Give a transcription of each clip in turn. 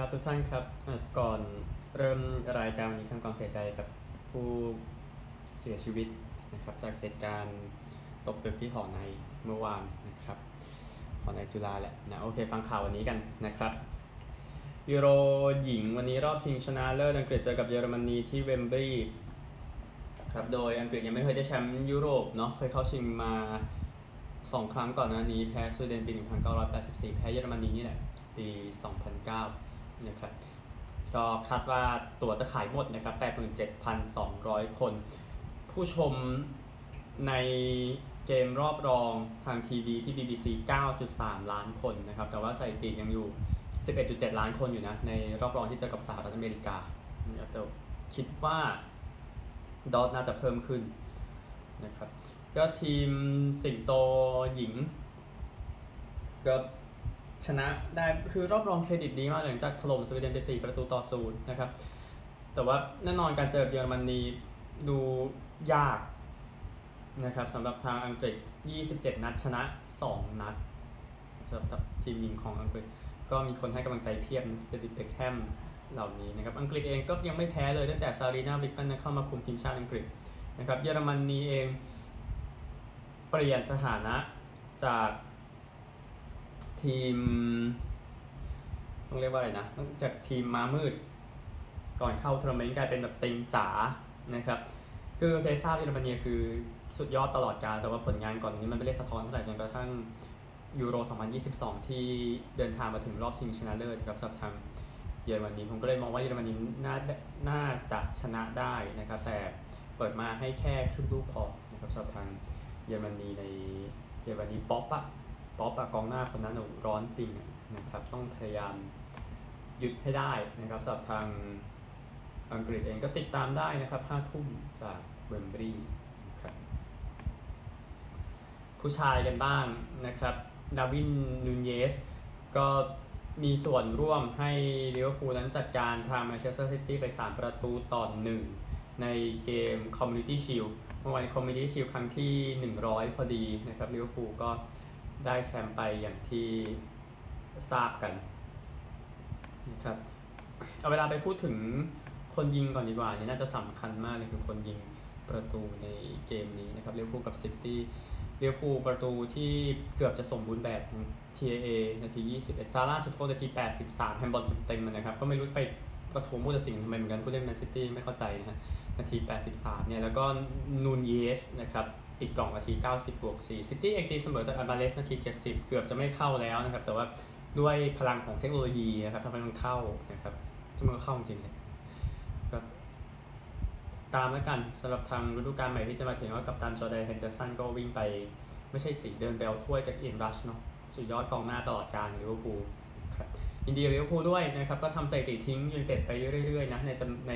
ครับทุกท่านครับก่อนเริ่มรายการวันนี้ทำความเสียใจกับผู้เสียชีวิตนะครับจากเหตุการณ์ตกตึกที่หอในเมื่อวานนะครับหอในจุฬาแหละนะโอเค ฟังข่าววันนี้กันนะครับยูโรหญิงวันนี้รอบชิงชนะเลิศอังกฤษเจอกับเยอรมนีที่เวมบลีย์ครับโดยอังกฤษยังไม่เคยได้แชมป์ยุโรปเนาะเคยเข้าชิงมาสองครั้งก่อนหน้านี้แพ้สวีเดนปี 1984 แพ้เยอรมนีนี่แหละปี 2009 นะครับก็คาดว่าตั๋วจะขายหมดนะครับ 87,200 คน ผู้ชมในเกมรอบรองทางทีวีที่ BBC 9.3 ล้านคนนะครับ แต่ว่าสถิติยังอยู่ 11.7 ล้านคนอยู่นะ ในรอบรองที่เจอกับสหรัฐอเมริกานะครับแต่คิดว่าดอทน่าจะเพิ่มขึ้นนะครับ ก็ทีมสิงโตหญิงก็ ชนะได้คือรอบรองเครดิตดีมากหลังจากถล่มสวีเดนไป 4 ประตูต่อศูนย์นะครับ แต่ว่าแน่นอนการเจอเยอรมนีดูยากนะครับสำหรับทางอังกฤษ 27 นัดชนะ 2 นัดสำหรับทีมหญิงของอังกฤษก็มีคนให้กำลังใจเพียบเดวิดเบคแฮมเหล่านี้นะครับอังกฤษเองก็ยังไม่แพ้เลยตั้งแต่ซารีนา วีคมันเข้ามาคุมทีมชาติอังกฤษนะครับเยอรมนีเองเปลี่ยนสถานะจาก ทีม ต้องเรียกว่าอะไรนะจากทีมม้ามืด ก่อนเข้าทัวร์นาเมนต์กลายเป็นแบบตึงจ๋านะครับ คือโอเคทราบเยอรมนีคือสุดยอดตลอดกาลแต่ว่าผลงานก่อนนี้มันไม่ได้สะท้อนเท่าไหร่จนกระทั่งยูโร 2022 ที่เดินทางมาถึงรอบชิงชนะเลิศกับสำหรับทางเยอรมนีผมก็เลยมองว่าเยอรมนีน่าน่าจะชนะได้นะครับ แต่เปิดมาให้แค่ครึ่งลูกพอนะครับสับทางเยอรมนีในเยอรมนีป๊อปอะ ป๊อปกองหน้าคนนั้นร้อนจริงนะครับต้องพยายามหยุดให้ได้นะครับสำหรับทางอังกฤษเองก็ติดตามได้นะครับห้าทุ่มจากเวมบรีนะครับผู้ชายกันบ้างนะครับดาวินนูนเยสก็มีส่วนร่วมให้ลิเวอร์พูลนั้นจัดการทางแมนเชสเตอร์ซิตี้ไป 3 ประตูต่อ1ในเกม Community Shield เมื่อวาน Community Shield ครั้งที่ 100 พอดีนะครับลิเวอร์พูลก็ ได้แชมป์ไปอย่างที่ทราบกันนะครับเอาเวลาไปพูดถึงคนยิงก่อนดีกว่านี่น่าจะสำคัญมากเลยคือคนยิงประตูในเกมนี้นะครับลิเวอร์พูลับซิตี้ลิเวอร์พูลประตูที่เกือบจะสมบูรณ์แบบ TAA นาที 21 ซาลาห์จุดโทษนาที 83 แฮนด์บอลเต็มๆนะครับ ก็ไม่รู้ไปประท้วงผู้ตัดสินทำไมเหมือนกันผู้เล่นแมนซิตี้ไม่เข้าใจนะฮะนาที 83 เนี่ย แล้วก็นูนเญซนะครับ ปิดกล่องนาที 90บวก4ซิตี้เองตีเสมอจากอัลวาเรซนาที 70 เกือบจะไม่เข้าแล้วนะครับ แต่ว่าด้วยพลังของเทคโนโลยีนะครับทำให้มันเข้านะครับจะมันก็เข้าจริงเลยก็ตามแล้วกันสำหรับทางฤดูกาลใหม่ที่จะมาถึงว่ากับตันจอร์แดนเฮนเดอร์สันก็วิ่งไป ไม่ใช่สีเดินเบลถ้วยจากเอ็นรัชเนาะสุดยอดกองหน้าตลอดการลิเวอร์พูลครับอินเดียลิเวอร์พูลด้วยนะครับก็ทำสถิติทิ้งยูไนเต็ดไปเรื่อยๆนะในใน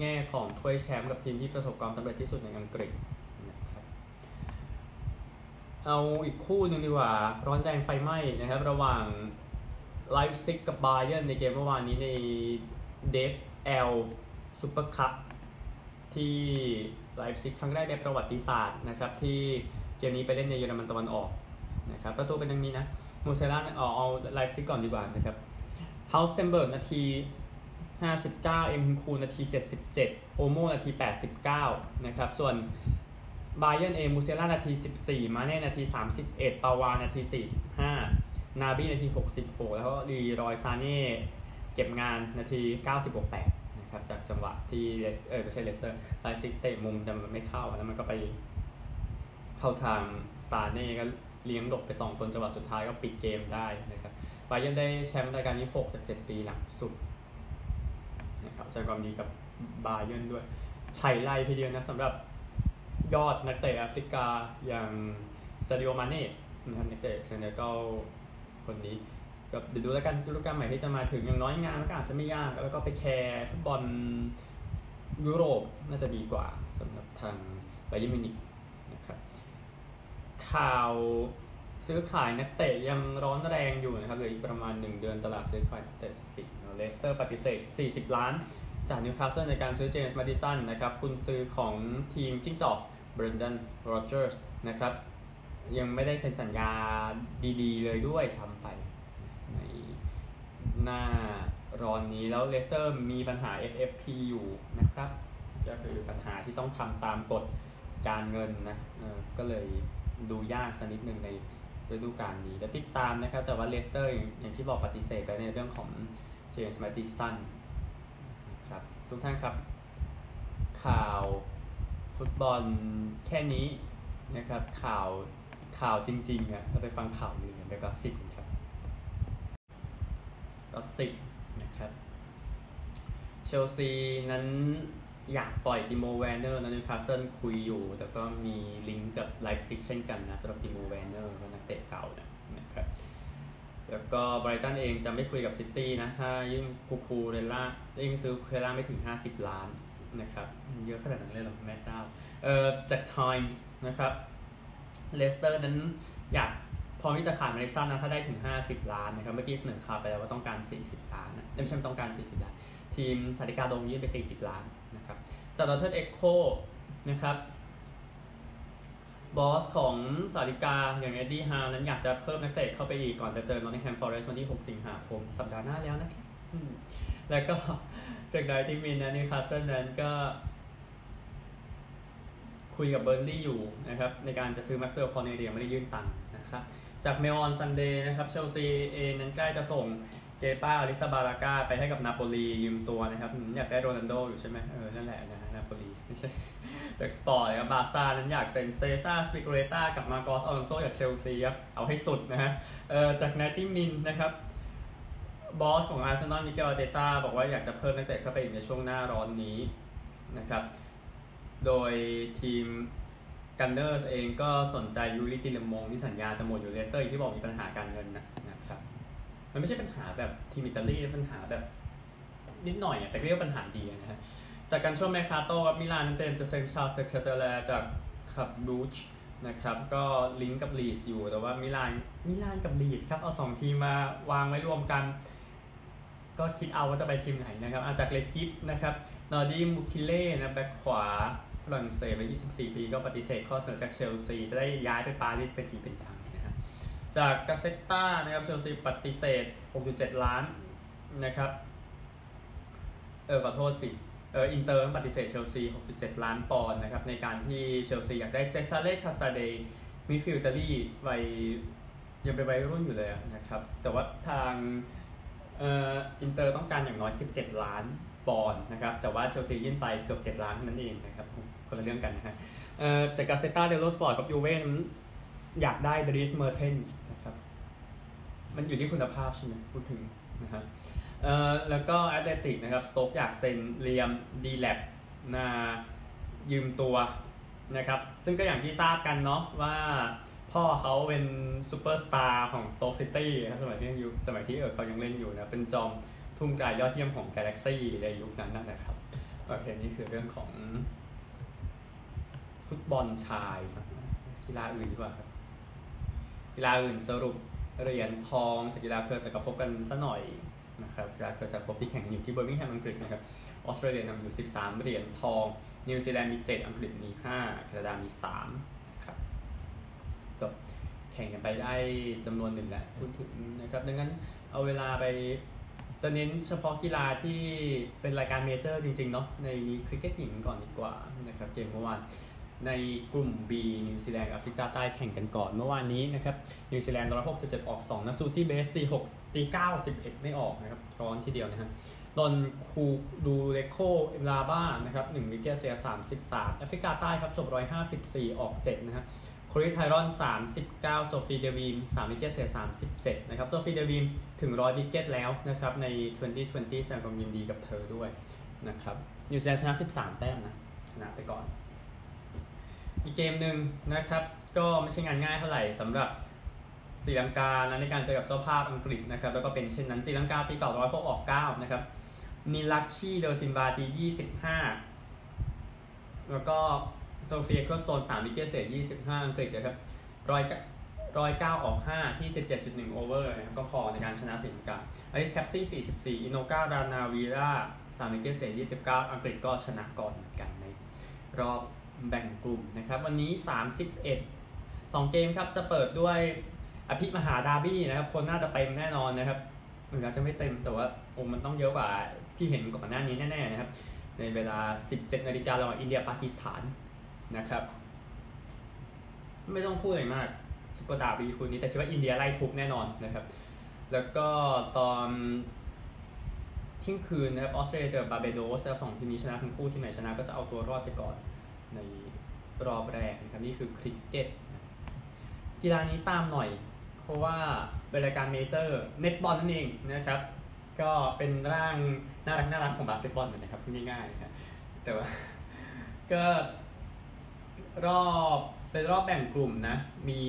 แง่ของถ้วยแชมป์กับทีมที่ประสบความสำเร็จที่สุดในอังกฤษ เอาอีกคู่หนึ่งดีกว่า ร้อนแรงไฟไหม้นะครับ ระหว่างไลฟ์ซิกกับบาเยอร์ในเกมเมื่อวานนี้ในDFL ซูเปอร์คัพที่ไลป์ซิกครั้งแรกในประวัติศาสตร์นะครับ ที่เกมนี้ไปเล่นในเยอรมันตะวันออกนะครับประตูเป็นดังนี้นะมูเซียลาเอาเอาไลป์ซิกก่อนดีกว่านะครับฮัลสเตนเบิร์กนาที 59 เอ็นคุนคูนาที 77 โอลโมนาที 89 นะครับ ส่วน บาเยิร์นเอมูเซียลานาที 14 มาเน่นาที 31 ปาวาร์นาที 45 นาบรี้นาที 66 แล้วก็เลรอยซาเน่เก็บงานนาที 96 8 นะครับ จากจังหวะที่เลสเออไม่ใช่เลสเตอร์ไลป์ซิกเตะมุมแต่มันไม่เข้า แล้วมันก็ไปเข้าทางซาเน่ก็เลี้ยงหลอกไป2คนจังหวะสุดท้ายก็ปิดเกมได้นะครับบาเยิร์นได้แชมป์รายการนี้ 6 จาก 7 ปีหลังสุดนะครับแสดงความยินดีกับบาเยิร์นด้วยชัยไล่ทีเดียวนะสำหรับ ยอดนักเตะแอฟริกาอย่างซาดิโอมาเน่นะครับนักเตะเซเนกัลคนนี้ก็เดี๋ยวดูแล้วกันฤดูกาลใหม่ที่จะมาถึงอย่างน้อยงานก็อาจจะไม่ยากแล้วก็ไปแคร์ฟุตบอลยุโรปน่าจะดีกว่าสำหรับทางไบเยิร์นมิวนิกนะครับข่าวซื้อขายนักเตะยังร้อนแรงอยู่นะครับเหลืออีกประมาณ 1 เดือนตลาดซื้อขายนักเตะจะปิดเลสเตอร์ปฏิเสธ 40 ล้าน จากนิวคาสเซิลในการซื้อเจมส์แมดดิสันนะครับกุนซือของทีมจิ้งจอก เบรนแดนร็อดเจอร์สนะครับ ยังไม่ได้เซ็นสัญญาดีๆ เลยด้วยซ้ำไป ในหน้าร้อนนี้แล้วเลสเตอร์มีปัญหา FFP อยู่นะครับ ก็คือปัญหาที่ต้องทำตามกฎการเงินนะก็เลยดูยากสักนิดหนึ่งในฤดูกาลนี้แล้วติดตามนะครับ แต่ว่าเลสเตอร์อย่างที่บอกปฏิเสธไปในเรื่องของเจมส์แมดดิสันครับ ทุกท่านครับ ข่าว ฟุตบอลแค่นี้นะครับ ข่าวข่าวจริงๆอะเราไปฟังข่าวหนึ่งไป gossip ครับ gossip นะครับ เชลซีนั้นอยากปล่อยติโมแวร์เนอร์นะนิวคาสเซิลคุยอยู่ แต่ก็มีลิงก์กับไลป์ซิกเช่นกันนะสำหรับติโมแวร์เนอร์ก็นักเตะเก่านะนะครับแล้วก็ไบรตันเองจะไม่คุยกับซิตี้นะ ถ้ายื่นคูคูเรล่ายื่นซื้อเรล่าไม่ถึง 50 ล้าน นะครับเยอะขนาดนั้นเลยหรอแม่เจ้าเอ่อจาก Times นะครับเลสเตอร์นั้นอยากพร้อมที่จะขายแมดดิสันนะถ้าได้ถึง 50 ล้านนะครับเมื่อกี้เสนอข่าวไปแล้วว่าต้องการ 40 ล้านนะไม่ใช่ต้องการ 40 ล้าน ทีมสาลิกาดงยื่นไป 40 ล้านนะครับจากดอทเทิร์เอ็กโคนะครับบอสของสาลิกาอย่างเอ็ดดี้ฮาวนั้นอยากจะเพิ่มนักเตะเข้าไปอีกก่อนจะเจอนอตติงแฮมฟอร์เรสต์วันที่ 6 สิงหาคม สัปดาห์หน้าแล้วนะครับแล้วก็ จาก Daily Mail นะนิวคาสเซิลนั้นก็ คุยกับเบิร์นลีย์อยู่นะครับ ในการจะซื้อแม็กซ์เวลคอร์เนต์ไม่ได้ยื่นตังค์นะครับ จาก Mail on Sunday นะครับเชลซีเองนั้นใกล้จะส่งเกป้าอาร์ริซาบาลาก้าไปให้กับนาโปลียืมตัวนะครับ อยากได้โรนัลโดอยู่ใช่ไหมเออ นั่นแหละนะนาโปลีไม่ใช่จากสปอร์ตครับบาร์ซ่านั้นอยากเซ็นเซซาร์อัซปิลิกวยต้ากับมาร์กอสอลอนโซจากเชลซีครับเอาให้สุดนะฮะเออจากนติมินนะครับ บอสของอาร์เซนอลมิเกลอาร์เตต้าบอกว่าอยากจะเพิ่มนักเตะเข้าไปอีกในช่วงหน้าร้อนนี้นะครับ โดยทีมกันเนอร์สเองก็สนใจยูริตีเลอมองส์ที่สัญญาจะหมดอยู่เลสเตอร์ที่บอกมีปัญหาการเงินนะนะครับ มันไม่ใช่ปัญหาแบบทีมอิตาลีปัญหาแบบนิดหน่อยแต่เรียกปัญหาดีนะฮะจากการช่วงแมคคาโต้กับมิลานนั้นเต็มจะเซ็นชาร์ลสเคเตอร์แลจากขับบูชนะครับก็ลิงก์กับลีสอยู่แต่ว่ามิลานมิลานกับลีสครับเอาสองทีมมาวางไว้รวมกัน ก็คิดเอาว่าจะไปทีมไหนนะครับ อาจากเลกิฟนะครับนอร์ดีมูคิเล่นะแบ็คขวาฝรั่งเศสวัย24 ปีก็ปฏิเสธข้อเสนอจากเชลซี จะได้ย้ายไปปารีสเป็นจริงเป็นจังนะครับจากกาเซตตานะครับเชลซีปฏิเสธ 6.7 ล้านนะครับเออขอโทษสิเอออินเตอร์ปฏิเสธเชลซี 6.7 ล้านปอนด์นะครับในการที่เชลซีอยากได้เซซาเล่คาซาเดย์มิดฟิลด์อิตาลีวัยยังเป็นวัยรุ่นอยู่เลยนะครับแต่ว่าทาง อ่ออินเตอร์ต้องการอย่างน้อย 17 ล้านปอนด์นะครับ แต่ว่าเชลซียื่นไปเกือบ 7 ล้านนั่นเองนะครับ คนละเรื่องกันนะฮะเอ่อจาก Gazzetta dello Sport ครับยูเว่นอยากได้ดรีสเมอร์เทนส์นะครับ มันอยู่ที่คุณภาพใช่ไหมพูดถึงนะครับเอ่อแล้วก็ Athletic นะครับ สโต๊กอยากเซ็นเลียมดีแลปนะยืมตัวนะครับ ซึ่งก็อย่างที่ทราบกันเนาะว่า พ่อเขาเป็นซูเปอร์สตาร์ของสโต๊กซิตี้ครับสมัยที่ยังอยู่สมัยที่เออเขายังเล่นอยู่นะเป็นจอมทุ่มไกลยอดเยี่ยมของกาแล็กซี่ในยุคนั้นนะครับโอเคนี่คือเรื่องของฟุตบอลชายกีฬาอื่นดีกว่าครับกีฬาอื่นสรุปเหรียญทองจากกีฬาเครือจักรภพกันสักหน่อยนะครับกีฬาเครือจักรภพที่แข่งกันอยู่ที่เบอร์มิงแฮมอังกฤษนะครับออสเตรเลียนำอยู่ 13 เหรียญทอง นิวซีแลนด์มี 7 อังกฤษมี 5 แคนาดามี 3 แข่งกันไปได้จำนวนหนึ่งแหละพูดถึงนะครับดังนั้นเอาเวลาไปจะเน้นเฉพาะกีฬาที่เป็นรายการเมเจอร์จริงๆเนาะในนี้คริกเก็ตหญิงก่อนดีกว่านะครับเกมเมื่อวานในกลุ่ม B นิวซีแลนด์แอฟริกาใต้แข่งกันก่อนเมื่อวานนี้นะครับนิวซีแลนด์167ออก2นะซูซี่เบสตี6ตี91ไม่ออกนะครับร้อนทีเดียวนะฮะดอนคูดูเลโคเอลาบ้านะครับ1วิกเกตเสีย33แอฟริกาใต้ครับจบ154ออก7นะฮะ คริไทรอน39 โซฟีเดวีม3วิกเกตเสีย37 นะครับ โซฟีเดวีมถึง 100 วิกเกตแล้วนะครับ ใน 2020 แสดงความยินดีกับเธอด้วยนะครับ นิวซีแลนด์ชนะ 13 แต้มนะ ชนะไปก่อน อีกเกมหนึ่งนะครับ ก็ไม่ใช่งานง่ายเท่าไหร่สำหรับศรีลังกานะในการเจอกับเจ้าภาพอังกฤษนะครับ แล้วก็เป็นเช่นนั้นศรีลังกาตีเก่าร้อยพวกออก 9 นะครับ นิลักชีเดอร์ซินบาตี 25 แล้วก็ โซเฟียเคอร์สโตน3วิกเกตเศษ25อังกฤษนะครับร้อยร้อยเก้าออก5ที่17.1 over นะครับก็พอในการชนะสิงคโปร์อลิสแคปซี่44อินโนการานาวีรา3 wicket เศษ29อังกฤษก็ชนะก่อนเหมือนกันในรอบแบ่งกลุ่มนะครับ วันนี้31 2เอ็ดสองเกมครับจะเปิดด้วยอภิมหาดาร์บี้นะครับ คนน่าจะเต็มแน่นอนนะครับหรืออาจจะไม่เต็มแต่ว่าโอ้มันต้องเยอะกว่าที่เห็นก่อนหน้านี้แน่ๆนะครับ ในเวลา 17 นาฬิการะหว่างอินเดียปากีสถาน นะครับ ไม่ต้องพูดอะไรมากซุปเปอร์ดาร์บี้คู่นี้แต่เชื่อว่าอินเดียไล่ทุบแน่นอนนะครับ แล้วก็ตอนเที่ยงคืนนะครับออสเตรเลียเจอบาร์เบโดสแล้วสองทีมนี้ชนะทั้งคู่ทีมไหนชนะก็จะเอาตัวรอดไปก่อนในรอบแรกนะครับนี่คือคริกเก็ตกีฬานี้ตามหน่อย เพราะว่าเป็นรายการ major เน็ตบอลนั่นเองนะครับ ก็เป็นร่างน่ารักน่ารักของบาสเกตบอลนะครับง่ายๆนะครับแต่ว่าก็ รอบเป็นรอบแบ่งกลุ่มนะ มี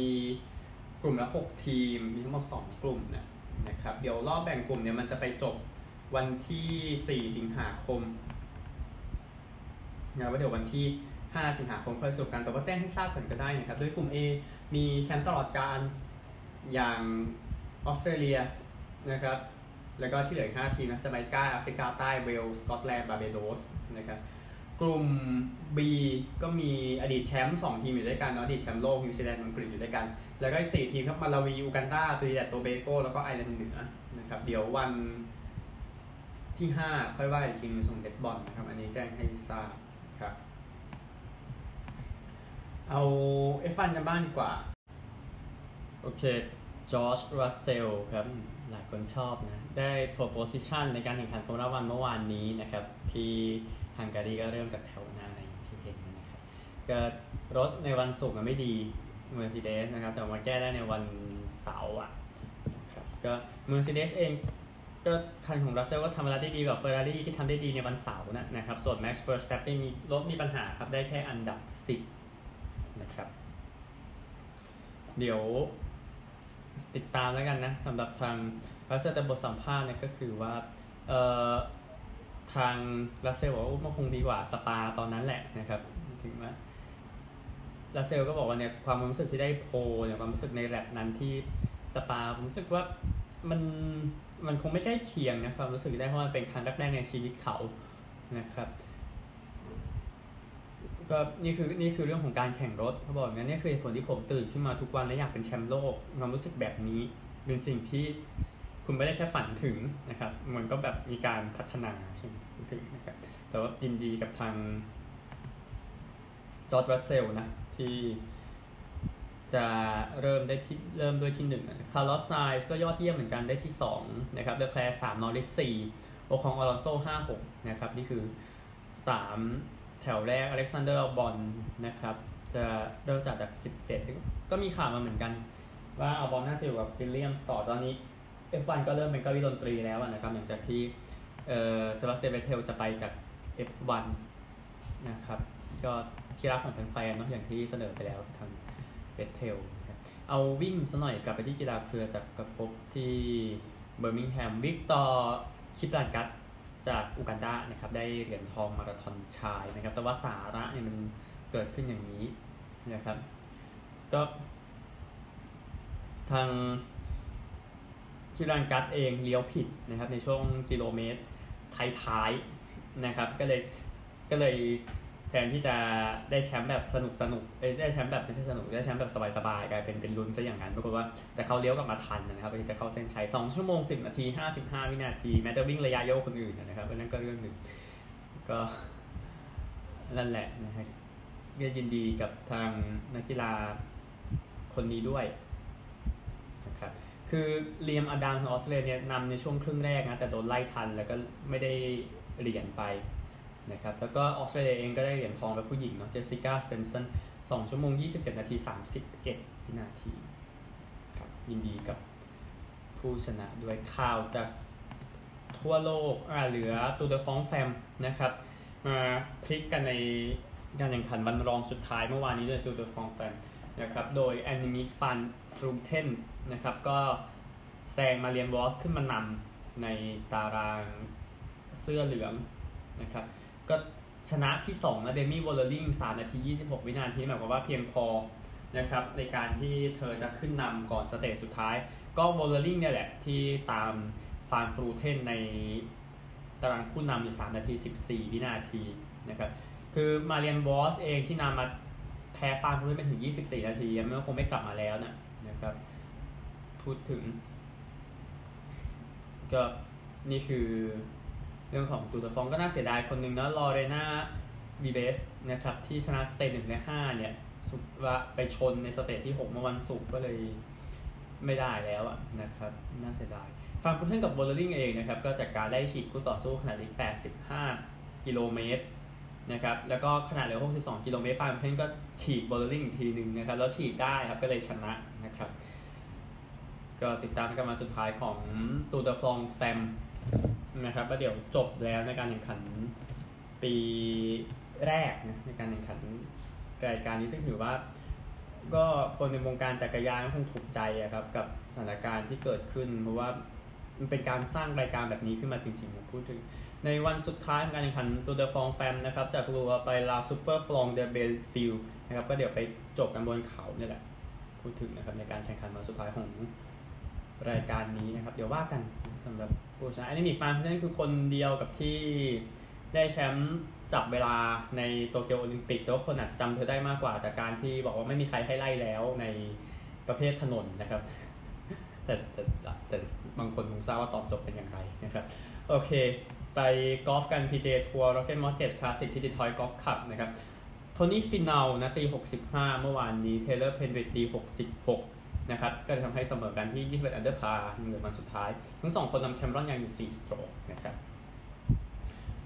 กลุ่มละหกทีม มีทั้งหมดสองกลุ่มนะนะครับ เดี๋ยวรอบแบ่งกลุ่มเนี่ยมันจะไปจบวันที่สี่สิงหาคมนะว่าเดี๋ยววันที่ห้าสิงหาคมค่อยสรุปกัน แต่ว่าแจ้งให้ทราบก่อนก็ได้นะครับ โดยกลุ่ม A มีแชมป์ตลอดการอย่างออสเตรเลียนะครับ แล้วก็ที่เหลือห้าทีมนะจาเมกาแอฟริกาใต้เวลส์สกอตแลนด์ บาร์เบโดสนะครับ กลุ่ม B ก็มีอดีตแชมป์2ทีมอยู่ด้วยกันเนาะอดีตแชมป์โลกนิวซีแลนด์อังกฤษอยู่ด้วยกัน แล้วก็อีก4ทีมครับมาลาวีอูกันดาตรินิแดดโตเบโกแล้วก็ไอร์แลนด์เหนือนะครับเดี๋ยววันที่ 5 ค่อยว่าอีกทีนึงส่วนเน็ตบอลนะครับ อันนี้แจ้งให้ทราบครับ เอา F1 กันบ้างดีกว่า โอเคจอร์จรัสเซลครับ หลายคนชอบนะ ได้ proposition ในการแข่งขันฟอร์มูล่าวันเมื่อวานนี้นะครับ ที่ ฮังการีก็เริ่มจากแถวหน้าในที่เห็นนะครับก็รถในวันศุกร์ไม่ดี Mercedes นะครับ แต่มาแก้ได้ในวันเสาร์อะครับก็ Mercedes เองก็คันของรัสเซลก็ทำเวลาได้ดีกว่าเฟอร์รารี่ที่ทำได้ดีในวันเสาร์นะนะครับส่วน Max Verstappen มีรถมีปัญหาครับ ได้แค่อันดับ 10 นะครับ เดี๋ยวติดตามแล้วกันนะสำหรับทางรัสเซลแต่บทสัมภาษณ์เนี่ยก็คือว่าเอ่อ ทางรัสเซลบอกว่ามันคงดีกว่าสปาตอนนั้นแหละนะครับถึงว่ารัสเซลก็บอกว่าเนี่ยความรู้สึกที่ได้โพเนี่ยความรู้สึกในแรปนั้นที่สปาผมรู้สึกว่ามันมันคงไม่ใกล้เคียงนะความรู้สึกได้เพราะมันเป็นครั้งแรกในชีวิตเขานะครับก็นี่คือนี่คือเรื่องของการแข่งรถเขาบอกงั้นนี่คือผลที่ผมตื่นขึ้นมาทุกวันและอยากเป็นแชมป์โลกความรู้สึกแบบนี้เป็นสิ่งที่ คุณไม่ได้แค่ฝันถึงนะครับ มันก็แบบมีการพัฒนาใช่ไหมถึงนะครับแต่ว่ายินดีกับทางจอร์จรัสเซลนะที่จะเริ่มได้ที่เริ่มด้วยที่หนึ่งคาร์ลอสไซนซ์ก็ยอดเยี่ยมเหมือนกันได้ที่สองนะครับเลอแคลร์สามนอริสสี่โอคองอลอนโซ่ห้าหกนะครับ นี่คือสามแถวแรกอเล็กซานเดอร์อัลบอนนะครับ จะเริ่มจากจาก 17 ก็มีข่าวมาเหมือนกัน ว่าอัลบอนน่าจะอยู่กับวิลเลียมสต่อตอนนี้ F1 ก็เริ่มเป็นเก้าอี้ดนตรีแล้วนะครับหลังจากที่เอ่อเซบาสเตียนเวทเทลจะไปจาก F1 นะครับก็ที่รักของแฟนๆเนาะอย่างที่เสนอไปแล้วทางเวทเทลเอาวิ่งซะหน่อยกลับไปที่กีฬาเครือจากกระพบที่เบอร์มิงแฮมวิกเตอร์คิปลังกัตจากอูกันดานะครับได้เหรียญทองมาราธอนชายนะครับ แต่ว่าสาระเนี่ยมันเกิดขึ้นอย่างนี้นะครับ ก็ทาง คิปลังกัตเองเลี้ยวผิดนะครับในช่วงกิโลเมตรท้ายๆนะครับก็เลยก็เลยแทนที่จะได้แชมป์แบบสนุกสนุกได้แชมป์แบบไม่ใช่สนุกได้แชมป์แบบสบายๆกลายเป็นเป็นลุ้นซะอย่างนั้นปรากฏว่าแต่เขาเลี้ยวกลับมาทันนะครับที่จะเข้าเส้นชัย2ชั่วโมง 10 นาที 55 วินาที แม้จะวิ่งระยะเยอะคนอื่นนะครับนั่นก็เรื่องหนึ่งก็นั่นแหละนะครับก็ยินดีกับทางนักกีฬาคนนี้ด้วย คือเลียมอดัมของออสเตรเลียนำในช่วงครึ่งแรกนะแต่โดนไล่ทันแล้วก็ไม่ได้เหรียญไปนะครับแล้วก็ออสเตรเลียเองก็ได้เหรียญทองแบบผู้หญิงเนาะเจสสิก้าสเตนสัน2ชั่วโมง 27 นาที 31 วินาทีครับยินดีกับผู้ชนะด้วยข่าวจากทั่วโลกอ่าเหลือ Tour de France Femmes นะครับมาพลิกกันในการแข่งขันวันรองสุดท้ายเมื่อวานนี้ด้วย Tour de France Femmes นะครับโดยแอนนิมิกฟานฟรูเทนนะครับก็แซงมาเรียนวอสขึ้นมานำในตารางเสื้อเหลืองนะครับก็ชนะที่2นะเดมี่วอลเลอริง3นาที 26 วินาทีหมายความว่าเพียงพอนะครับในการที่เธอจะขึ้นนำก่อน stage สุดท้าย ก็วอลเลอริงเนี่ยแหละที่ตามฟานฟรูเทนในตารางผู้นำอยู่ 3 นาที 14 วินาทีนะครับคือมาเรียนวอสเองที่นำมา แพ้ฟานฟรูเทนเป็นถึง 24 นาทีมันคงไม่กลับมาแล้วนะนะครับ พูดถึง ก็นี่คือเรื่องของตูตฟองก็น่าเสียดายคนหนึ่งนะลอเรนาบีเบสนะครับที่ชนะสเตจหนึ่งในห้าเนี่ยสุว่าไปชนในสเตจที่ 6 เมื่อวันศุกร์ก็เลยไม่ได้แล้วอะนะครับ น่าเสียดายฟังฟุตเทนกับโบลลิงเองนะครับ ก็จากการได้ฉีดคู่ต่อสู้ขนาดเล็ก85 กิโลเมตร นะครับแล้วก็ขณะเหลือ 62 กิโลเมตรฟานฟรูเทนก็ฉีกวอลเลอริงอีกทีหนึ่งนะครับแล้วฉีกได้ครับก็เลยชนะนะครับ ก็ติดตามกันมาสุดท้ายของ Tour de France Femmes นะครับแล้วเดี๋ยวจบแล้วในการแข่งขันปีแรกนะในการแข่งขันรายการนี้ซึ่งถือว่า ก็คนในวงการจักรยานคงถูกใจอะครับกับสถานการณ์ที่เกิดขึ้น เพราะว่ามันเป็นการสร้างรายการแบบนี้ขึ้นมาจริงๆผมพูดถึง ในวันสุดท้ายของการแข่งขัน Tour de France Femmes นะครับจาก Lure ไป La Super Planche des Belles Filles นะครับก็เดี๋ยวไปจบกันบนเขาเนี่ยแหละพูดถึงนะครับในการแข่งขันวันสุดท้ายของรายการนี้นะครับ เดี๋ยวว่ากันสำหรับผู้ชนะแอนนิมิกฟานฟรูเทนคือคนเดียวกับที่ได้แชมป์จับเวลาในโตเกียวโอลิมปิกแต่ว่าคนอาจจะจำเธอได้มากกว่าจากการที่บอกว่าไม่มีใครให้ไล่แล้วในประเภทถนนนะครับ แต่แต่แต่บางคนคงทราบว่าตอนจบเป็นอย่างไรนะครับ โอเค ไปกอล์ฟกัน PGA ทัวร์ Rocket Mortgage Classic ที่ดีทรอยต์กอล์ฟคลับนะครับโทนี่ฟีเนานะตี 65 เมื่อวานนี้เทเลอร์เพนริดตี 66 นะครับ ก็จะทำให้เสมอกันที่ 21 อันเดอร์พาร์เหลือวันสุดท้าย ทั้งสองคนนำแคเมรอนยังอยู่ 4 สโตรกนะครับ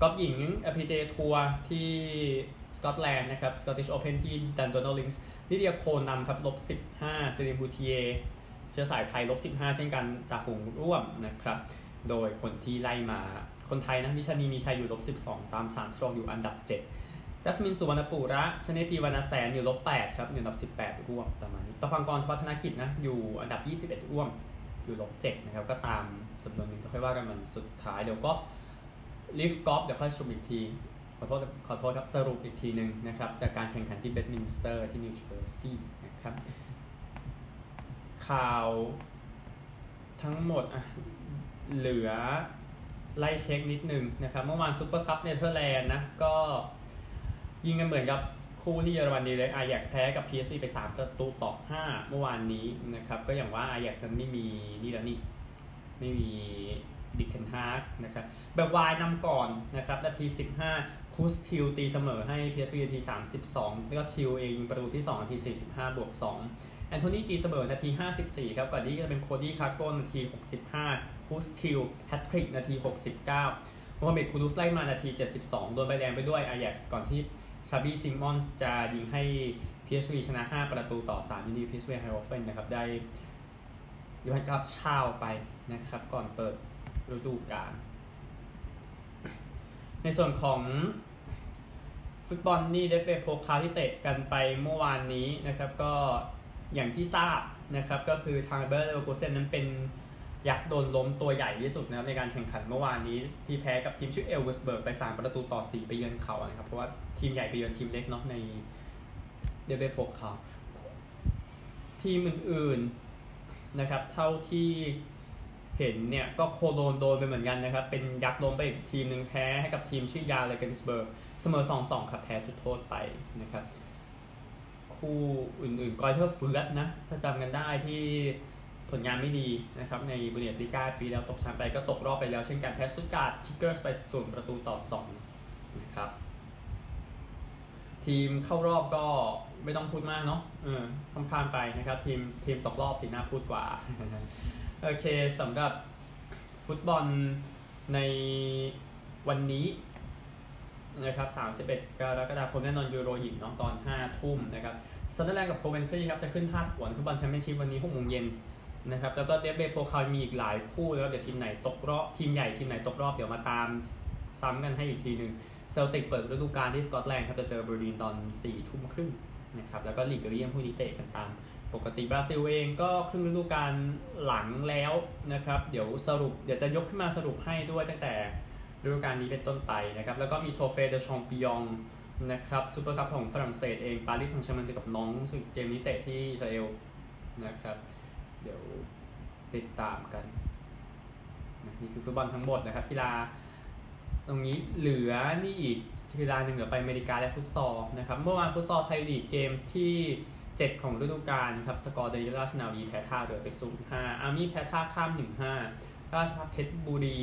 กอล์ฟหญิง PJ ทัวร์ที่สกอตแลนด์นะครับ Scottish Open ที่ดันโดนัลด์ลิงก์สลิเดียโคนำครับลบ 15ซิลีนบูติเยร์เชื้อสายไทยลบ 15 เช่นกันจ่าฝูงร่วมนะครับ โดยคนที่ไล่มา คนไทยนะวิชาณีมีชัยอยู่ลบ12 ตาม3สโตรกอยู่อันดับ 7 จัสมินสุวัณณะปุระชเนตตีวรรณแสนอยู่ลบ8ครับอยู่อันดับ 18ร่วมประมาณนี้ปภังกรธวัชธนกิจนะอยู่อันดับ 21ร่วมอยู่ลบ7นะครับก็ตามจำนวนหนึ่งก็ค่อยว่ากันวันสุดท้ายเดี๋ยวก็LIV Golf เดี๋ยวค่อยชมอีกทีขอโทษขอโทษครับสรุปอีกทีหนึ่งนะครับจากการแข่งขันที่เบดมินสเตอร์ที่นิวเจอร์ซีย์นะครับข่าวทั้งหมดอะเหลือ ไล่เช็คนิดนึงนะครับ เมื่อวานซูเปอร์คัพเนเธอร์แลนด์นะ ก็ยิงกันเหมือนกับคู่ที่เยอรมนีเลยอา a ย x แพ้กับ PSV ไป 3 ประตูต่อ 5 เมื่อวานนี้นะครับ ก็อย่างว่าอา a ย x นั้นไม่มีนี่แล้วนี่ไม่มีดิกเทนฮาร์กนะครับเบิร์กไวน์นำก่อนนะครับนาที 15คูสทิลตีเสมอให้ PSV นาที 32 แล้วก็ทิลเองประตูที่ 2 นาที 45 บวก 2 แอนโทนีตีเสมอนาที 54 ครับ ก่อนที่จะเป็นโคดี้คักโปนนาที 65 คูสทิลแฮตทริกนาที 69โมฮัมเหม็ดคูดุสไล่มานาที 72 โดนใบแดงไปด้วยอายักก่อนที่ชาบีซิมอนส์จะยิงให้ PSV ชนะ 5 ประตูต่อ3มินิ PSV ไฮโอเฟนนะครับ ได้ยูฮันกับชาวไปนะครับ ก่อนเปิดฤดูกาลในส่วนของฟุตบอลนี่ได้เป็นโพคาที่เตะกันไปเมื่อวานนี้นะครับ ก็อย่างที่ทราบนะครับ ก็คือทางเบอร์เลโกเซนนั้นเป็น ยักษ์โดนล้มตัวใหญ่ที่สุดนะครับในการแข่งขันเมื่อวานนี้ ที่แพ้กับทีมชื่อเอลเวสเบิร์กไป 3 ประตูต่อ 4 ไปเยือนเขานะครับ เพราะว่าทีมใหญ่ไปเยือนทีมเล็กเนาะในเดเอฟเบโพคาลทีมอื่นๆนะครับ เท่าที่เห็นเนี่ยก็โคโลนโดนไปเหมือนกันนะครับ เป็นยักษ์ล้มไปอีกทีมหนึ่งแพ้ให้กับทีมชื่อยานเรเกนสเบิร์กเสมอ 2-2 ครับแพ้จุดโทษไปนะครับ คู่อื่นๆกรอยเทอร์เฟือร์ธนะถ้าจำกันได้ที่ ผลงานไม่ดีนะครับในบุนเดสลีก้าปีแล้วตกชั้นไปก็ตกรอบไปแล้วเช่นกันแพ้สตุ๊ตการ์ดคิกเกอร์สไปศูนย์ประตูต่อ2นะครับทีมเข้ารอบก็ไม่ต้องพูดมากเนาะเออค่อยข้ามๆไปนะครับ ทีมทีมตกรอบสิน่าพูดกว่า โอเคสำหรับฟุตบอลในวันนี้นะครับ 31 กรกฎาคมแน่นอนยูโรหญิงเนาะตอน 5 ทุ่มนะครับซันเดอร์แลนด์กับโคเวนทรีครับจะขึ้นพาดหัวฟุตบอลแชมเปี้ยนชิพวันนี้6โมงเย็น นะครับแล้วก็เดเอฟเบโพคาลมีอีกหลายคู่แล้วเดี๋ยวทีมไหนตกรอบทีมใหญ่ทีมไหนตกรอบเดี๋ยวมาตามซ้ำกันให้อีกทีหนึ่งเซลติกเปิดฤดูกาลที่สกอตแลนด์ครับจะเจออเบอร์ดีนตอน4ทุ่มครึ่งนะครับแล้วก็ลีกเบลเยียมพวกนี้เตะกันตาม ปกติบราซิลเองก็ครึ่งฤดูกาลหลังแล้วนะครับเดี๋ยวสรุปเดี๋ยวจะยกขึ้นมาสรุปให้ด้วยตั้งแต่ฤดูกาลนี้เป็นต้นไปนะครับแล้วก็มี Trophée des Champions นะครับซูเปอร์คัพของฝรั่งเศสเองปารีสแซงต์แชร์กแมงเจอกับน็องต์ซึ่งเกมนี้เตะที่อิสราเอลนะครับ เดี๋ยวติดตามกันนี่คือฟุตบอลทั้งหมดนะครับกีฬาตรงนี้เหลือนี่อีกกีฬาหนึ่งเหลือไปอเมริกาและฟุตซอลนะครับเมื่อวานฟุตซอลไทยลีกเกมที่ 7 ของฤดูกาลครับสกอร์เลยราชนาวีแพ้ท่าเรือไป0 5อาร์มี่แพ้ท่าข้าม1 5ราชภัฏเพชรบุรี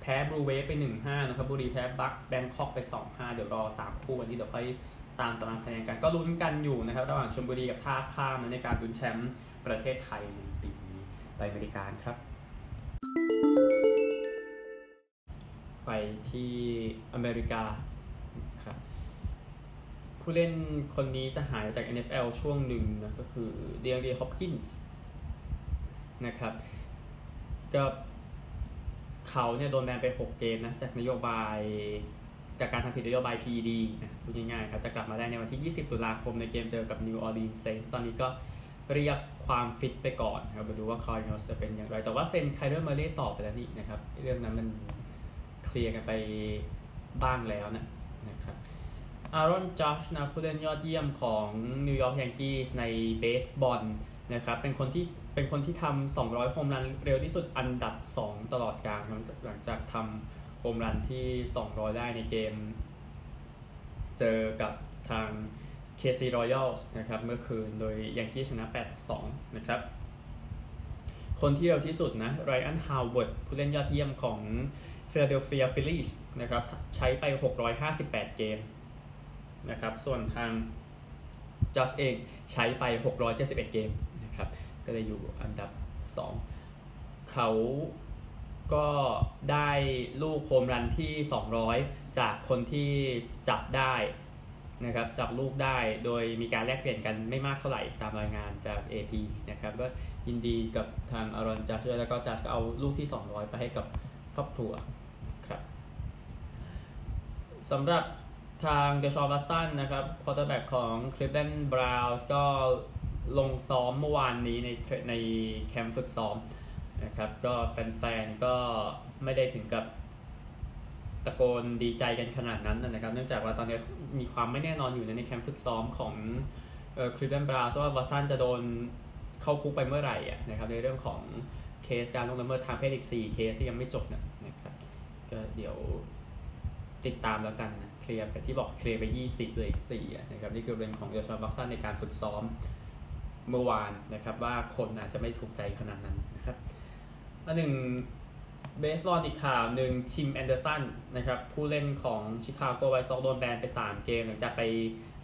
แพ้บลูเวฟไป1-5นะครับบุรีแพ้บัคแบงคอกไป2-5เดี๋ยวรอ3คู่วันนี้เดี๋ยวค่อยตามตารางคะแนนกันก็ลุ้นกันอยู่นะครับระหว่างชลบุรีกับท่าข้ามในการลุ้นแชมป์ ประเทศไทยในปีนี้ไปอเมริกาครับ ไปที่อเมริกาครับผู้เล่นคนนี้จะหายจาก NFL ช่วงหนึ่งนะก็คือเดียร์ฮอปกินส์นะครับก็เขาเนี่ยโดนแบนไป 6 เกมนะจากนโยบายจากการทำผิดนโยบาย PED นะพูดง่ายๆครับ จะกลับมาได้ในวันที่ 20 ตุลาคมในเกมเจอกับ New Orleans Saints ตอนนี้ก็เรียก ความฟิตไปก่อนครับมาดูว่าคอยนอสจะเป็นอย่างไร แต่ว่าเซนไคเดอร์มาเล่ต่อไปแล้วนี่นะครับ เรื่องนั้นมันเคลียร์กันไปบ้างแล้วนะนะครับอารอนจัชนะผู้เล่นยอดเยี่ยมของนิวยอร์กยังกี้ในเบสบอลนะครับเป็นคนที่เป็นคนที่ทำ200 โฮมรันเร็วที่สุดอันดับ 2 ตลอดกาลหลังจากทำโฮมรันที่ 200 ได้ในเกม เจอกับทาง KC Royals นะครับเมื่อคืนโดยยังกี้ชนะ8-2นะครับ คนที่เร็วที่สุดนะไรอันฮาวเวิร์ดผู้เล่นยอดเยี่ยมของ Philadelphia Phillies นะครับใช้ไป 658 เกมนะครับส่วนทางจัสเองใช้ไป 671 เกมนะครับก็เลยอยู่อันดับ 2 เขาก็ได้ลูกโฮมรันที่ 200 จากคนที่จับได้ นะครับจับลูกได้โดยมีการแลกเปลี่ยนกันไม่มากเท่าไหร่ตามรายงานจาก AP นะครับก็ยินดีกับทางอารอนจัดจ์แล้วก็จัดจ์ก็เอาลูกที่ 200 ไปให้กับครอบครัวครับสำหรับทางเดชอนวัตสันนะครับควอเตอร์แบ็กของคลีฟแลนด์บราวน์ก็ลงซ้อมเมื่อวานนี้ในในแคมป์ฝึกซ้อมนะครับก็แฟนๆก็ไม่ได้ถึงกับ ตะโกนดีใจกันขนาดนั้นนะครับ เนื่องจากว่าตอนนี้มีความไม่แน่นอนอยู่ในแคมป์ฝึกซ้อมของคลีฟแลนด์บราวน์ว่าวัตสันจะโดนเข้าคุกไปเมื่อไหร่นะครับในเรื่องของเคสการล่วงละเมิดทางเพศอีก 4 เคสที่ยังไม่จบนะครับก็เดี๋ยวติดตามแล้วกันนะเคลียร์ไปที่บอกเคลียร์ไป 20เลยอีก4นะครับนี่คือเรื่องของเดชอนวัตสันในการฝึกซ้อมเมื่อวานนะครับว่าคนอาจจะไม่ถูกใจขนาดนั้นนะครับอันหนึ่ง เบสบอลอีกข่าวหนึ่งทิมแอนเดอร์สันนะครับผู้เล่นของชิคาโกไวท์ซ็อกโดนแบนไป 3 เกมหลังจากไป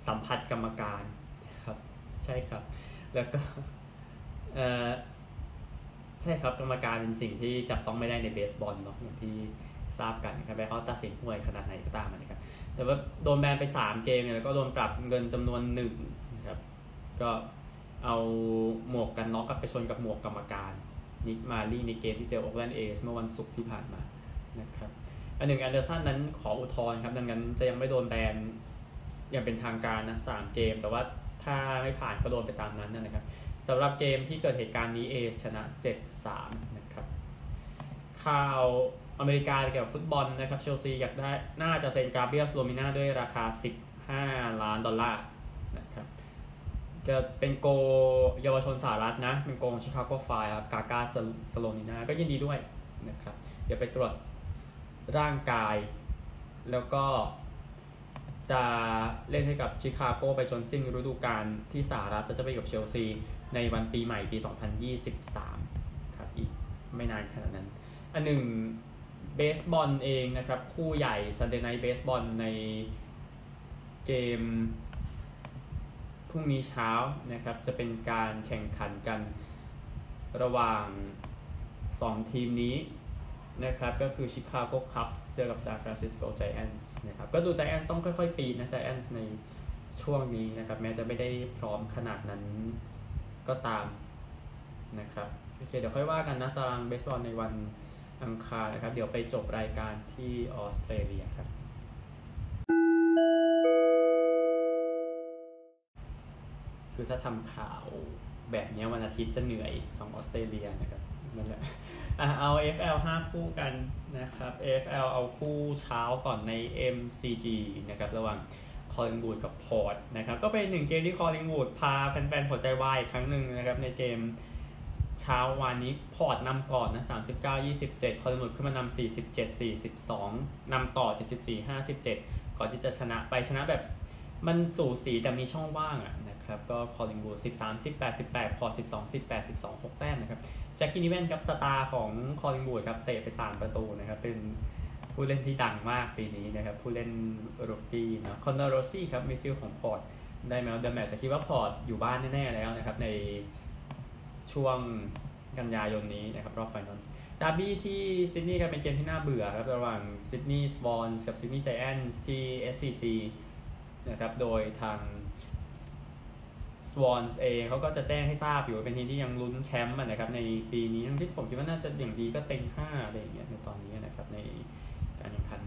สัมผัสกรรมการนะครับใช่ครับ แล้วก็เออใช่ครับกรรมการเป็นสิ่งที่จับต้องไม่ได้ในเบสบอลเนาะอย่างที่ทราบกันครับแม้เขาตัดสินห่วยขนาดไหนก็ตามนะครับแต่ว่าโดนแบนไป 3 เกมเนี่ยแล้วก็โดนปรับเงินจำนวนหนึ่งนะครับก็เอาหมวกกันน็อกกับไปชนกับหมวกกรรมการ นิกมาลี่ในเกมที่เจอโอ๊กแลนด์เอสเมื่อวันศุกร์ที่ผ่านมานะครับอันหนึ่งแอนเดอร์สันนั้นขออุทธรณ์ครับดังนั้นจะยังไม่โดนแบนอย่างเป็นทางการนะสามเกม แต่ว่าถ้าไม่ผ่านก็โดนไปตามนั้นนะครับสำหรับเกมที่เกิดเหตุการณ์นี้เอชนะ 7-3 นะครับข่าวอเมริกาเกี่ยวกับฟุตบอลนะครับเชลซีอยากได้น่าจะเซ็นกาเบรียล สโลนิน่าด้วยราคา 15 ล้านดอลลาร์ จะเป็นโกลเยาวชนสหรัฐนะ เป็นโกลของชิคาโกไฟร์กาก้าสโลนิน่าก็ยินดีด้วยนะครับเดี๋ยวไปตรวจร่างกาย แล้วก็จะเล่นให้กับชิคาโกไปจนสิ้นฤดูกาลที่สหรัฐจะไปกับเชลซี ในวันปีใหม่ปี 2023 ครับ อีกไม่นานขนาดนั้น อันหนึ่งเบสบอลเองนะครับ คู่ใหญ่ Sunday Night Baseball ในเกม พรุ่งนี้เช้านะครับ จะเป็นการแข่งขันกันระหว่าง 2 ทีมนี้นะครับ ก็คือ Chicago Cubs เจอกับ San Francisco Giants นะครับ ก็ดู Giants ต้องค่อยๆ ปีนะ Giants ในช่วงนี้นะครับ แม้จะไม่ได้พร้อมขนาดนั้นก็ตามนะครับ โอเค เดี๋ยวค่อยว่ากันนะตารางเบสบอลในวันอังคารนะครับ เดี๋ยวไปจบรายการที่ออสเตรเลียครับ คือถ้าทำข่าวแบบนี้วันอาทิตย์จะเหนื่อยของออสเตรเลียนะครับนั่นแหละเอา FL 5 คู่กันนะครับ FL เอาคู่เช้าก่อนใน MCG นะครับระหว่างคอลิงวูดกับพอร์ตนะครับก็เป็นหนึ่งเกมที่คอลิงวูดพาแฟนๆหัวใจวายครั้งหนึ่งนะครับในเกมเช้าวันนี้พอร์ตนำก่อนนะ39 27 คอลิงวูดขึ้นมานำ47 42นำต่อ 74 57 ก่อนที่จะชนะไปชนะแบบมันสูสีแต่มีช่องว่างอะนะนะ ครับก็คอลิงวูด13 18 18พอ12 18 12 6แปดสิบสองหกแต้มนะครับแจ็คกินิเวนครับ star ของคอลิงวูดครับเตะไป3ประตูนะครับเป็นผู้เล่นที่ดังมากปีนี้นะครับผู้เล่น rookie นะคอนเนอร์โรซี่ครับ midfield ของพอร์ตได้ man of the match จะคิดว่าพอร์ตอยู่บ้านแน่ๆแล้วนะครับในช่วงกันยายนนี้นะครับรอบ final derby ที่ซิดนีย์ก็เป็นเกมที่น่าเบื่อครับระหว่างซิดนีย์สวอนส์กับซิดนีย์ไจแอนท์ที่ SCG นะครับโดยทาง Swans เองเขาก็จะแจ้งให้ทราบอยู่ว่าเป็นทีมที่ยังลุ้นแชมป์นะครับในปีนี้ทั้งที่ผมคิดว่าน่าจะอย่างดีก็เต็งห้าอะไรอย่างเงี้ยในตอนนี้นะครับในการแข่งขัน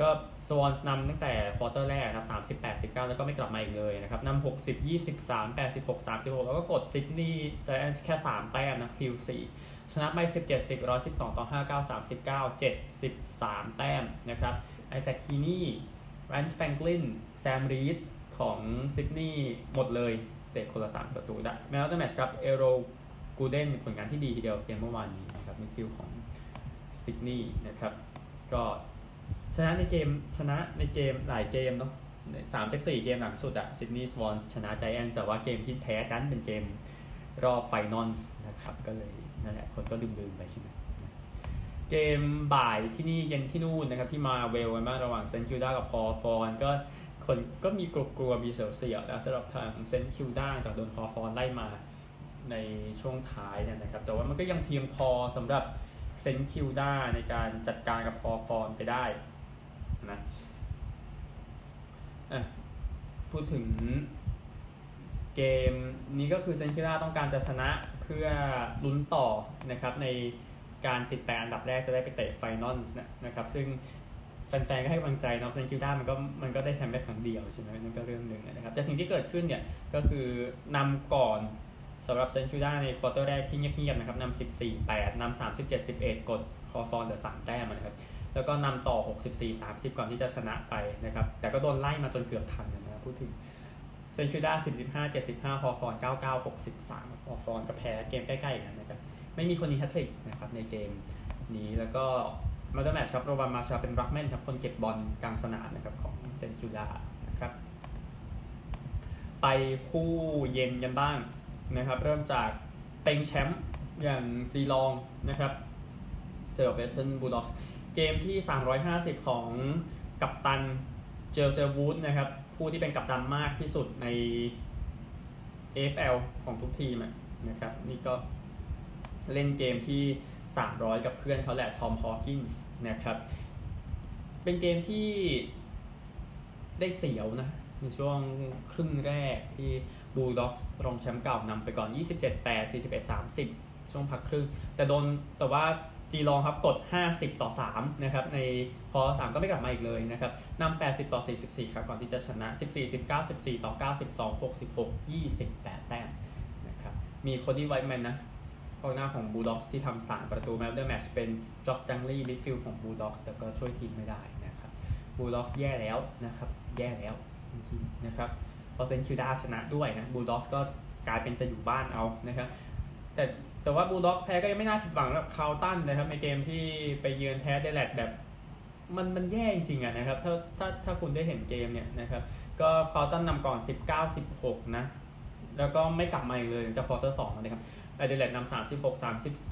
ก็ Swans นำตั้งแต่ quarter แรกครับ38 19แล้วก็ไม่กลับมาอีกเลยนะครับนำ60 23 86 36แล้วก็กดซิดนีย์ไจแอนท์แค่3แต้มนะ Q4ชนะไป17 10 112ต่อ5 9 39 73แต้มนะครับไอแซคฮีนี่แลนซ์แฟรงคลินแซมรีดของซิดนีย์หมดเลย เตะคนละ 3 ประตูได้ man of the match ครับเอโรกูเดนผลงานที่ดีทีเดียวเกมเมื่อวานนี้นะครับ midfield ของซิดนีย์นะครับก็ชนะในเกมชนะในเกมหลายเกมเนาะสามจากสี่เกมหลังสุดอะซิดนีย์สวอนชนะไจแอนท์แต่ว่าเกมที่แพ้ดันเป็นเกมรอบ final นะครับ ก็เลยนั่นแหละคนก็ลืมๆไปใช่ไหมเกมบ่ายที่นี่เย็นที่นู่นนะครับ ที่มาเวลกันมากระหว่างเซนต์คิลด้ากับฮอว์ธอร์นก็ คนก็มีกลัวๆมีเสียวๆนะสำหรับทางเซนต์คิลด้าจากโดนฮอว์ธอร์นไล่มาในช่วงท้ายเนี่ยนะครับ แต่ว่ามันก็ยังเพียงพอสำหรับเซนต์คิลด้าในการจัดการกับฮอว์ธอร์นไปได้นะพูดถึงเกมนี้ก็คือเซนต์คิลด้าต้องการจะชนะเพื่อลุ้นต่อนะครับในการติดแปดอันดับแรกจะได้ไปเตะ finalนะครับ ซึ่ง แฟนๆ ก็ให้กำลังใจน้องเซนต์คิลด้ามันก็มันก็ได้แชมป์ได้ครั้งเดียวใช่ไหมนั่นก็เรื่องหนึ่งนะครับ แต่สิ่งที่เกิดขึ้นเนี่ยก็คือนำก่อนสำหรับเซนต์คิลด้าใน quarter แรกที่เงียบๆนะครับนำ14 8นำ37 11 กดฮอว์ธอร์นเหลือ3แต้มนะครับแล้วก็นำต่อ 64 30 ก่อนที่จะชนะไปนะครับ แต่ก็โดนไล่มาจนเกือบทันนะครับพูดถึงเซนต์คิลด้า45 75ฮอว์ธอร์น 99 63ฮอว์ธอร์นก็แพ้เกมใกล้ๆกันนะครับ ไม่มีคนยิงแฮตทริกนะครับในเกมนี้แล้วก็ man of the match ครับโรแวนมาร์แชลเป็น ruckman ครับคนเก็บบอลกลางสนามนะครับของเซนต์คิลด้านะครับ ไปคู่เย็นกันบ้างนะครับ เริ่มจากเต็งแชมป์อย่างจีลองนะครับ เจอเวสเทิร์นบูลด็อกส์เกมที่ 350 ของกัปตันโจเอลเซลวูดนะครับ ผู้ที่เป็นกัปตันมากที่สุดใน AFL ของทุกทีมนะครับ นี่ก็เล่นเกมที่ 300 กับเพื่อนเขาแหละทอมฮอว์กินส์นะครับ เป็นเกมที่ได้เสียวนะ ในช่วงครึ่งแรกที่บูลด็อกส์รองแชมป์เก่านำไปก่อน 27-8 41-30 ช่วงพักครึ่ง แต่โดนแต่ว่าจีลองครับกด 50 ต่อ 3 นะครับ ในพอ 3 ก็ไม่กลับมาอีกเลยนะครับนำ80 ต่อ 44 ครับ ก่อนที่จะชนะ 14 19 14 ต่อ 9 12 66 28 แต้มนะครับ มีโคดี้ไวท์แมนนะ กองหน้าของบูลด็อกส์ที่ทำสามประตู man of the match เป็นจอร์จจังลี่ midfield ของบูลด็อกส์แต่ก็ช่วยทีมไม่ได้นะครับบูลด็อกส์แย่แล้วนะครับแย่แล้วจริงๆนะครับพอเซนต์คิลด้าชนะด้วยนะบูลด็อกส์ก็กลายเป็นจะอยู่บ้านเอานะครับแต่แต่ว่าบูลด็อกแพ้ก็ยังไม่น่าผิดหวังกับคาร์ลตันนะครับในเกมที่ไปเยือนแพ้แอดิเลดแบบมันมันแย่จริงๆอะนะครับถ้าถ้าถ้าคุณได้เห็นเกมเนี่ยนะครับก็คาร์ลตันนำก่อน 19-16 นะแล้วก็ไม่กลับมาอีกเลยจาก quarter สองนะครับ แอดิเลดนำ36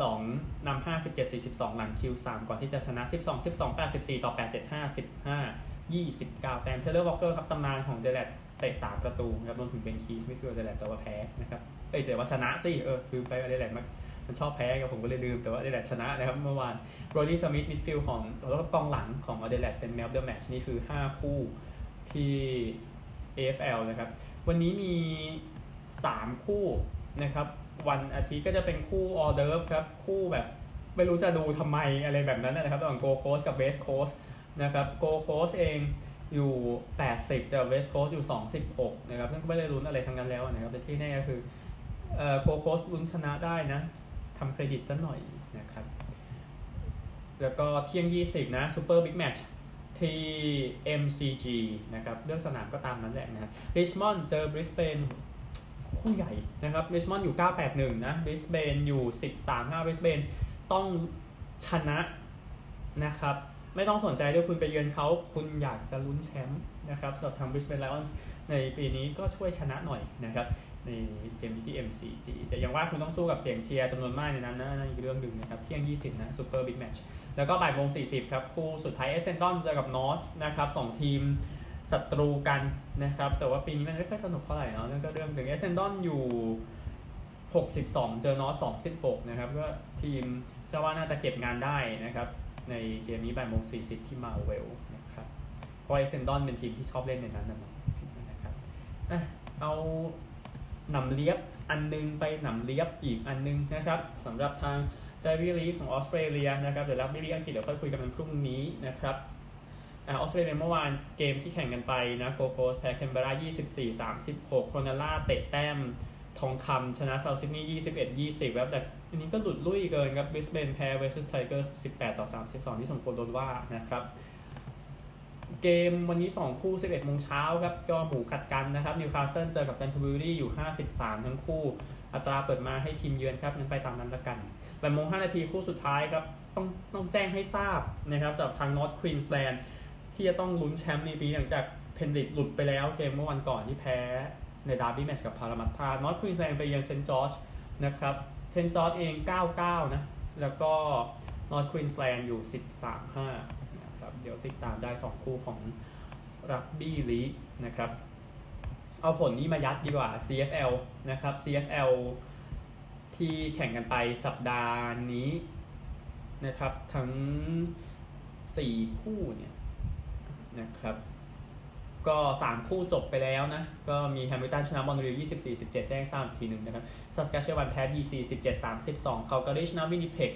32นำ57 42หลัง Q3ก่อนที่จะชนะ12 12 84ต่อ8 75 15 29แต้มเชลเลอร์วอลเกอร์ครับตำนานของแอดิเลดเตะ3ประตูนะครับรวมถึงเป็นคีส midfield แอดิเลดแต่ว่าแพ้นะครับเอ้ยแต่ว่าชนะสิเออลืมไปแอดิเลดมันมันชอบแพ้กับผมก็เลยลืมแต่ว่าแอดิเลดชนะนะครับเมื่อวานโบรดี้สมิธ midfield ของแล้วก็กองหลังของแอดิเลดเป็น man of the match นี่คือ 5 คู่ที่ AFL นะครับ วันนี้มี 3 คู่นะครับ วันอาทิตย์ก็จะเป็นคู่ออร์เดิร์ฟครับ คู่แบบไม่รู้จะดูทำไมอะไรแบบนั้นนะครับระหว่างโกลด์โคสต์กับเวสต์โคสต์นะครับโกลด์โคสต์เองอยู่ 80จะเวสต์โคสต์อยู่ 26นะครับซึ่งก็ไม่ได้ลุ้นอะไรทั้งนั้นแล้วนะครับแต่ที่แน่ก็คือโกลด์โคสต์ลุ้นชนะได้นะทำเครดิตสักหน่อยนะครับแล้วก็เที่ยง 20 นะ super big match ที่ MCG นะครับเรื่องสนามก็ตามนั้นแหละนะครับริชมอนด์เจอบริสเบน คู่ใหญ่นะครับริชมอนด์อยู่ 981 นะบริสเบนอยู่ 13 5บริสเบนต้องชนะนะครับ ไม่ต้องสนใจด้วยคุณไปเยือนเขาคุณอยากจะลุ้นแชมป์นะครับสำหรับทาง Brisbane Lions ในปีนี้ก็ช่วยชนะหน่อยนะครับในเกมที่ MCG แต่อย่างว่าคุณต้องสู้กับเสียงเชียร์จำนวนมากในนั้นนะนั่นอีกเรื่องหนึ่งนะครับ เที่ยง 20 นะซูเปอร์บิ๊กแมตช์แล้วก็บ่ายโมง40 ครับ คู่สุดท้าย Essendon เจอกับ North นะครับสองทีม ศัตรูกันนะครับ แต่ว่าปีนี้มันไม่ค่อยสนุกเท่าไหร่เนาะนั่นก็เรื่องหนึ่ง Essendon อยู่ 62 เจอ North 26 นะครับ ก็ทีมเจ้าว่าน่าจะเก็บงานได้นะครับ ในเกมนี้บ่ายโมง40 ที่มาเวลนะครับเพราะเอเซนตันเป็นทีมที่ชอบเล่นในนั้นนะครับอะเอาหนำเลียบอันนึงไปหนำเลียบอีกอันนึงนะครับสำหรับทางดวิลีของออสเตรเลียนะครับเดี๋ยวรับวิลีอังกฤษเดี๋ยวค่อยคุยกันในพรุ่งนี้นะครับ ออสเตรเลียเมื่อวานเกมที่แข่งกันไปนะโกโกสแพ้แคนเบรา24 36 โครนาล่าเตะแต้มทองคำชนะเซาซิดนีย์21 20แล้วแต่อันนี้ก็หลุดลุ่ยเกินครับบิสเบนแพ้เวสต์ไทเกอร์18 ต่อ 32 ที่สมควรโดนว่านะครับ เกมวันนี้ 2 คู่ 11โมงเช้าครับก็หมูกัดกันนะครับนิวคาสเซิลเจอกับแคนเทอร์เบอรี่อยู่ 53 ทั้งคู่ อัตราเปิดมาให้ทีมเยือนครับงั้นไปตามนั้นละกันแปดโมง5นาทีคู่สุดท้ายครับต้องต้องแจ้งให้ทราบนะครับสำหรับทาง North Queensland ที่จะต้องลุ้นแชมป์ในปีหลังจาก Penrith หลุดไปแล้วเกมเมื่อวันก่อนที่แพ้ในดาร์บี้แมตช์กับพารามัตตา North Queensland ไปเยือนเซนต์จอร์จนะครับเซนต์จอร์จเอง 9-9 นะ แล้วก็ North Queensland อยู่ 13-5นะครับเดี๋ยวติดตามได้ 2 คู่ของรักบี้ลีกนะครับ เอาผลนี้มายัดดีกว่า CFL นะครับ CFL ที่แข่งกันไปสัปดาห์นี้นะครับ ทั้ง 4 คู่เนี่ย นะครับ ก็ 3 คู่จบไปแล้วนะ ก็มีแฮมิลตันชนะมอนทรีล24 17 แจ้งทราบอีกทีหนึ่งนะครับซัสกาเชวันแพ้ DC 17 32 เขาก็ได้ชนะวินิเพก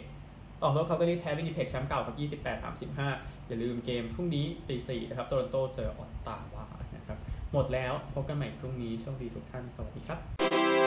ออกรถเขาก็ได้แพ้วินิเพกแชมป์เก่ากับ28 35 อย่าลืมเกมพรุ่งนี้ตี4นะครับโตลอนโตเจอออตตาวานะครับ หมดแล้วพบกันใหม่พรุ่งนี้โชคดีทุกท่าน สวัสดีครับ